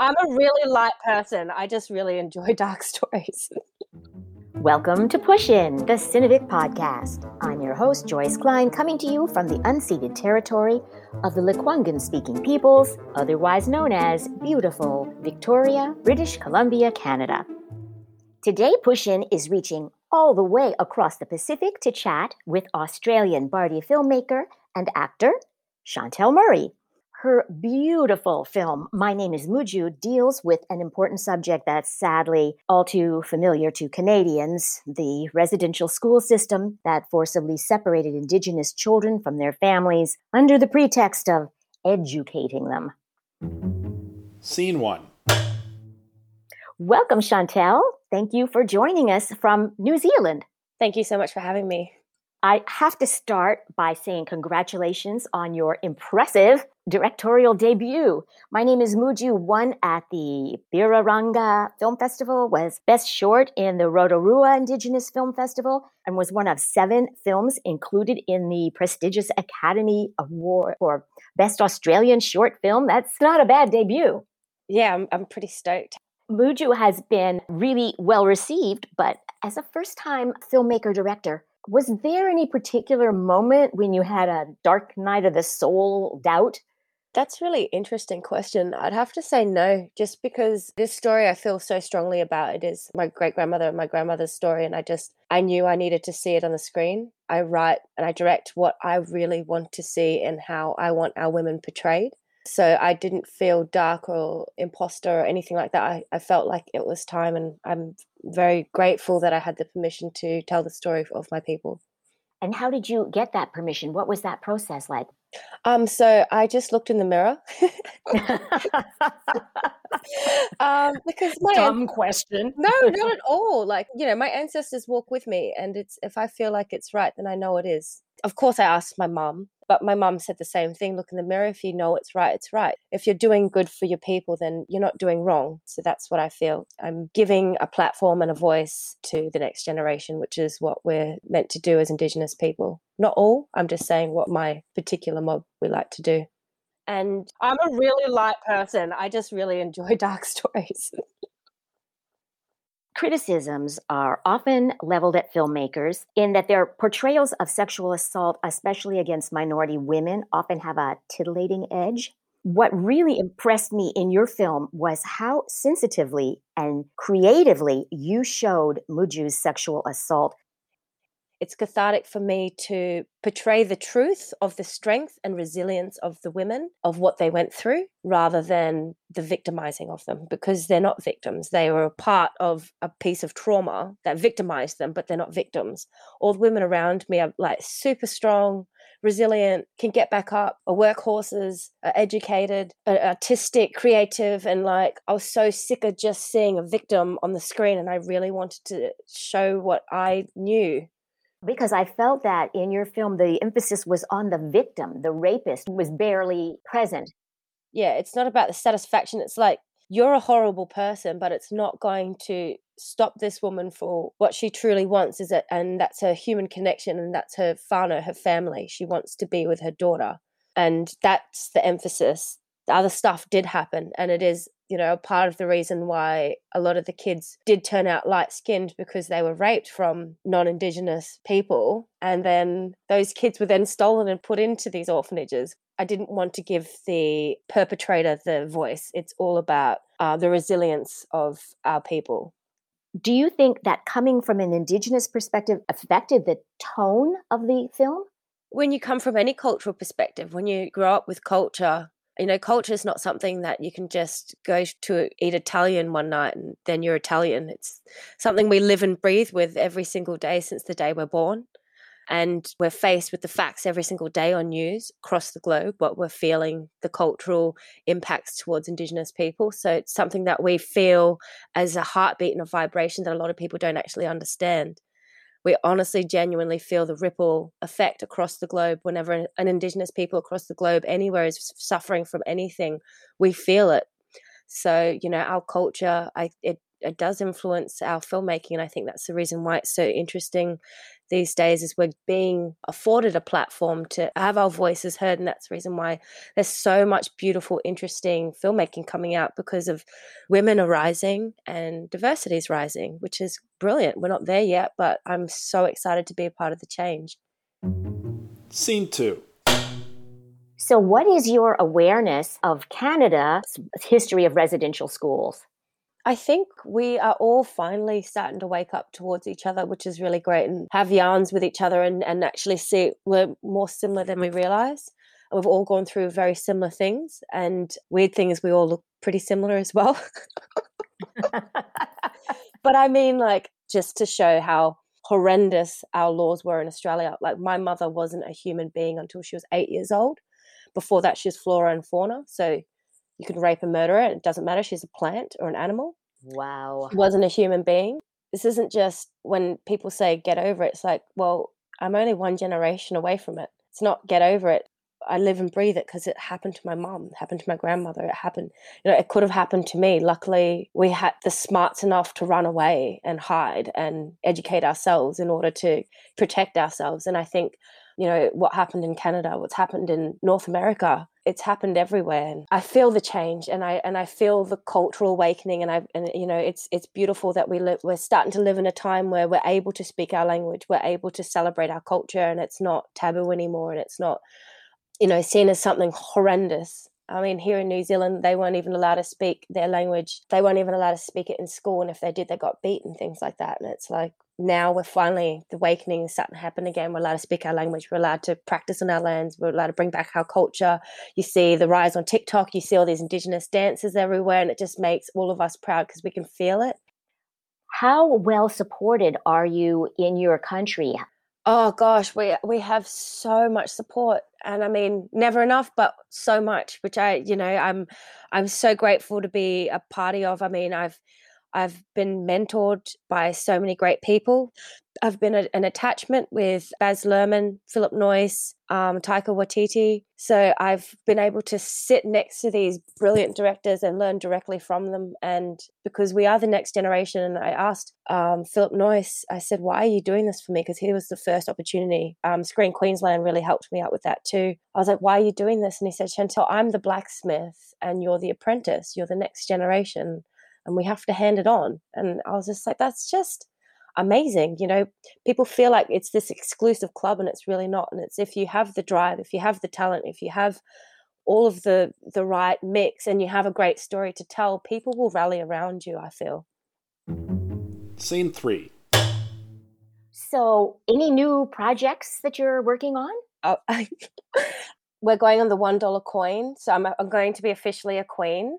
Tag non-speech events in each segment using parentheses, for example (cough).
I'm a really light person. I just really enjoy (laughs) dark stories. Welcome to Push In, the Cinevic podcast. I'm your host, Joyce Klein, coming to you from the unceded territory of the Lekwungen speaking peoples, otherwise known as beautiful Victoria, British Columbia, Canada. Today, Push In is reaching all the way across the Pacific to chat with Australian Bardia filmmaker and actor Chantel Murray. Her beautiful film, My Name is Muju, deals with an important subject that's sadly all too familiar to Canadians the residential school system that forcibly separated Indigenous children from their families under the pretext of educating them. Scene one. Welcome, Chantel. Thank you for joining us from New Zealand. Thank you so much for having me. I have to start by saying congratulations on your impressive directorial debut. My name is Muju, won at the Birrarangga Film Festival, was Best Short in the Rotorua Indigenous Film Festival, and was one of seven films included in the prestigious Academy Award for Best Australian Short Film. That's not a bad debut. Yeah, I'm, I'm pretty stoked. Muju has been really well received, but as a first time filmmaker director, was there any particular moment when you had a dark night of the soul doubt? That's really interesting question. I'd have to say no, just because this story I feel so strongly about. It is my great grandmother and my grandmother's story, and I just I knew I needed to see it on the screen. I write and I direct what I really want to see and how I want our women portrayed. So I didn't feel dark or imposter or anything like that. I, I felt like it was time, and I'm very grateful that I had the permission to tell the story of my people. And how did you get that permission? What was that process like? Um, so I just looked in the mirror. (laughs) um, because my dumb question. No, (laughs) not at all. Like you know, my ancestors walk with me, and it's if I feel like it's right, then I know it is. Of course, I asked my mum, but my mum said the same thing. Look in the mirror. If you know it's right, it's right. If you're doing good for your people, then you're not doing wrong. So that's what I feel. I'm giving a platform and a voice to the next generation, which is what we're meant to do as Indigenous people. Not all. I'm just saying what my particular mob we like to do. And I'm a really light person. I just really enjoy (laughs) dark stories. Criticisms are often leveled at filmmakers in that their portrayals of sexual assault, especially against minority women, often have a titillating edge. What really impressed me in your film was how sensitively and creatively you showed Muju's sexual assault it's cathartic for me to portray the truth of the strength and resilience of the women, of what they went through, rather than the victimizing of them, because they're not victims. They were a part of a piece of trauma that victimized them, but they're not victims. All the women around me are like super strong, resilient, can get back up, are workhorses, are educated, are artistic, creative. And like, I was so sick of just seeing a victim on the screen. And I really wanted to show what I knew because I felt that in your film, the emphasis was on the victim. The rapist was barely present. Yeah, it's not about the satisfaction. It's like you're a horrible person, but it's not going to stop this woman for what she truly wants is it and that's her human connection and that's her whānau, her family. She wants to be with her daughter. And that's the emphasis. The other stuff did happen and it is you know, part of the reason why a lot of the kids did turn out light skinned because they were raped from non Indigenous people. And then those kids were then stolen and put into these orphanages. I didn't want to give the perpetrator the voice. It's all about uh, the resilience of our people. Do you think that coming from an Indigenous perspective affected the tone of the film? When you come from any cultural perspective, when you grow up with culture you know culture is not something that you can just go to eat italian one night and then you're italian. It's something we live and breathe with every single day since the day we're born. And we're faced with the facts every single day on news across the globe what we're feeling the cultural impacts towards indigenous people. So it's something that we feel as a heartbeat and a vibration that a lot of people don't actually understand we honestly genuinely feel the ripple effect across the globe whenever an, indigenous people across the globe anywhere is suffering from anything we feel it. So you know our culture i it, it does influence our filmmaking and i think that's the reason why it's so interesting these days is we're being afforded a platform to have our voices heard. And that's the reason why there's so much beautiful, interesting filmmaking coming out because of women are rising and diversity is rising, which is brilliant. We're not there yet, but I'm so excited to be a part of the change. Scene two. So, what is your awareness of Canada's history of residential schools? I think we are all finally starting to wake up towards each other, which is really great, and have yarns with each other and, and actually see we're more similar than we realize. We've all gone through very similar things. And weird thing is, we all look pretty similar as well. (laughs) but I mean, like, just to show how horrendous our laws were in Australia. Like, my mother wasn't a human being until she was eight years old. Before that, she was flora and fauna. So you can rape and murder her. It doesn't matter. She's a plant or an animal. Wow. She wasn't a human being. This isn't just when people say get over it. It's like, well, I'm only one generation away from it. It's not get over it. I live and breathe it because it happened to my mom, it happened to my grandmother, it happened, you know, it could have happened to me. Luckily, we had the smarts enough to run away and hide and educate ourselves in order to protect ourselves. And I think you know what happened in Canada, what's happened in North America. It's happened everywhere, and I feel the change, and I and I feel the cultural awakening, and I and you know it's it's beautiful that we live. We're starting to live in a time where we're able to speak our language, we're able to celebrate our culture, and it's not taboo anymore, and it's not you know seen as something horrendous. I mean, here in New Zealand, they weren't even allowed to speak their language. They weren't even allowed to speak it in school, and if they did, they got beaten, things like that. And it's like, now we're finally the awakening is starting to happen again. We're allowed to speak our language. We're allowed to practice on our lands. We're allowed to bring back our culture. You see the rise on TikTok. You see all these indigenous dances everywhere, and it just makes all of us proud because we can feel it. How well supported are you in your country? Oh gosh, we we have so much support, and I mean never enough, but so much. Which I, you know, I'm I'm so grateful to be a party of. I mean, I've I've been mentored by so many great people. I've been a, an attachment with Baz Luhrmann, Philip Noyce, um, Taika Waititi. So I've been able to sit next to these brilliant directors and learn directly from them. And because we are the next generation, and I asked um, Philip Noyce, I said, "Why are you doing this for me?" Because he was the first opportunity. Um, Screen Queensland really helped me out with that too. I was like, "Why are you doing this?" And he said, "Chantel, I'm the blacksmith, and you're the apprentice. You're the next generation." And we have to hand it on. And I was just like, that's just amazing. You know, people feel like it's this exclusive club and it's really not. And it's if you have the drive, if you have the talent, if you have all of the the right mix and you have a great story to tell, people will rally around you, I feel. Scene three. So, any new projects that you're working on? Oh, (laughs) we're going on the one dollar coin, so I'm, I'm going to be officially a queen.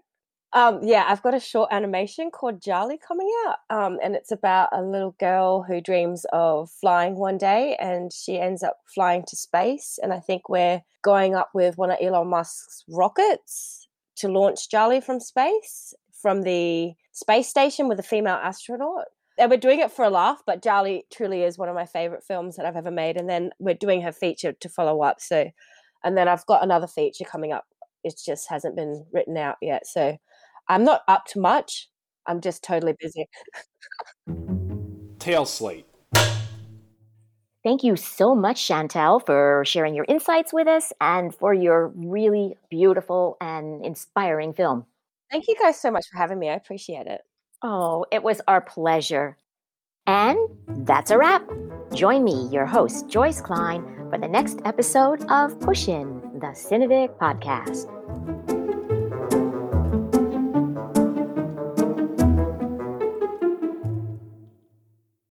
Um, yeah, I've got a short animation called Jali coming out, um, and it's about a little girl who dreams of flying one day, and she ends up flying to space. And I think we're going up with one of Elon Musk's rockets to launch Jali from space from the space station with a female astronaut. And we're doing it for a laugh, but Jali truly is one of my favorite films that I've ever made. And then we're doing her feature to follow up. So, and then I've got another feature coming up. It just hasn't been written out yet. So I'm not up to much. I'm just totally busy. Tail slate. Thank you so much, Chantel, for sharing your insights with us and for your really beautiful and inspiring film. Thank you guys so much for having me. I appreciate it. Oh, it was our pleasure. And that's a wrap. Join me, your host, Joyce Klein, for the next episode of Push In, the Cinevic podcast.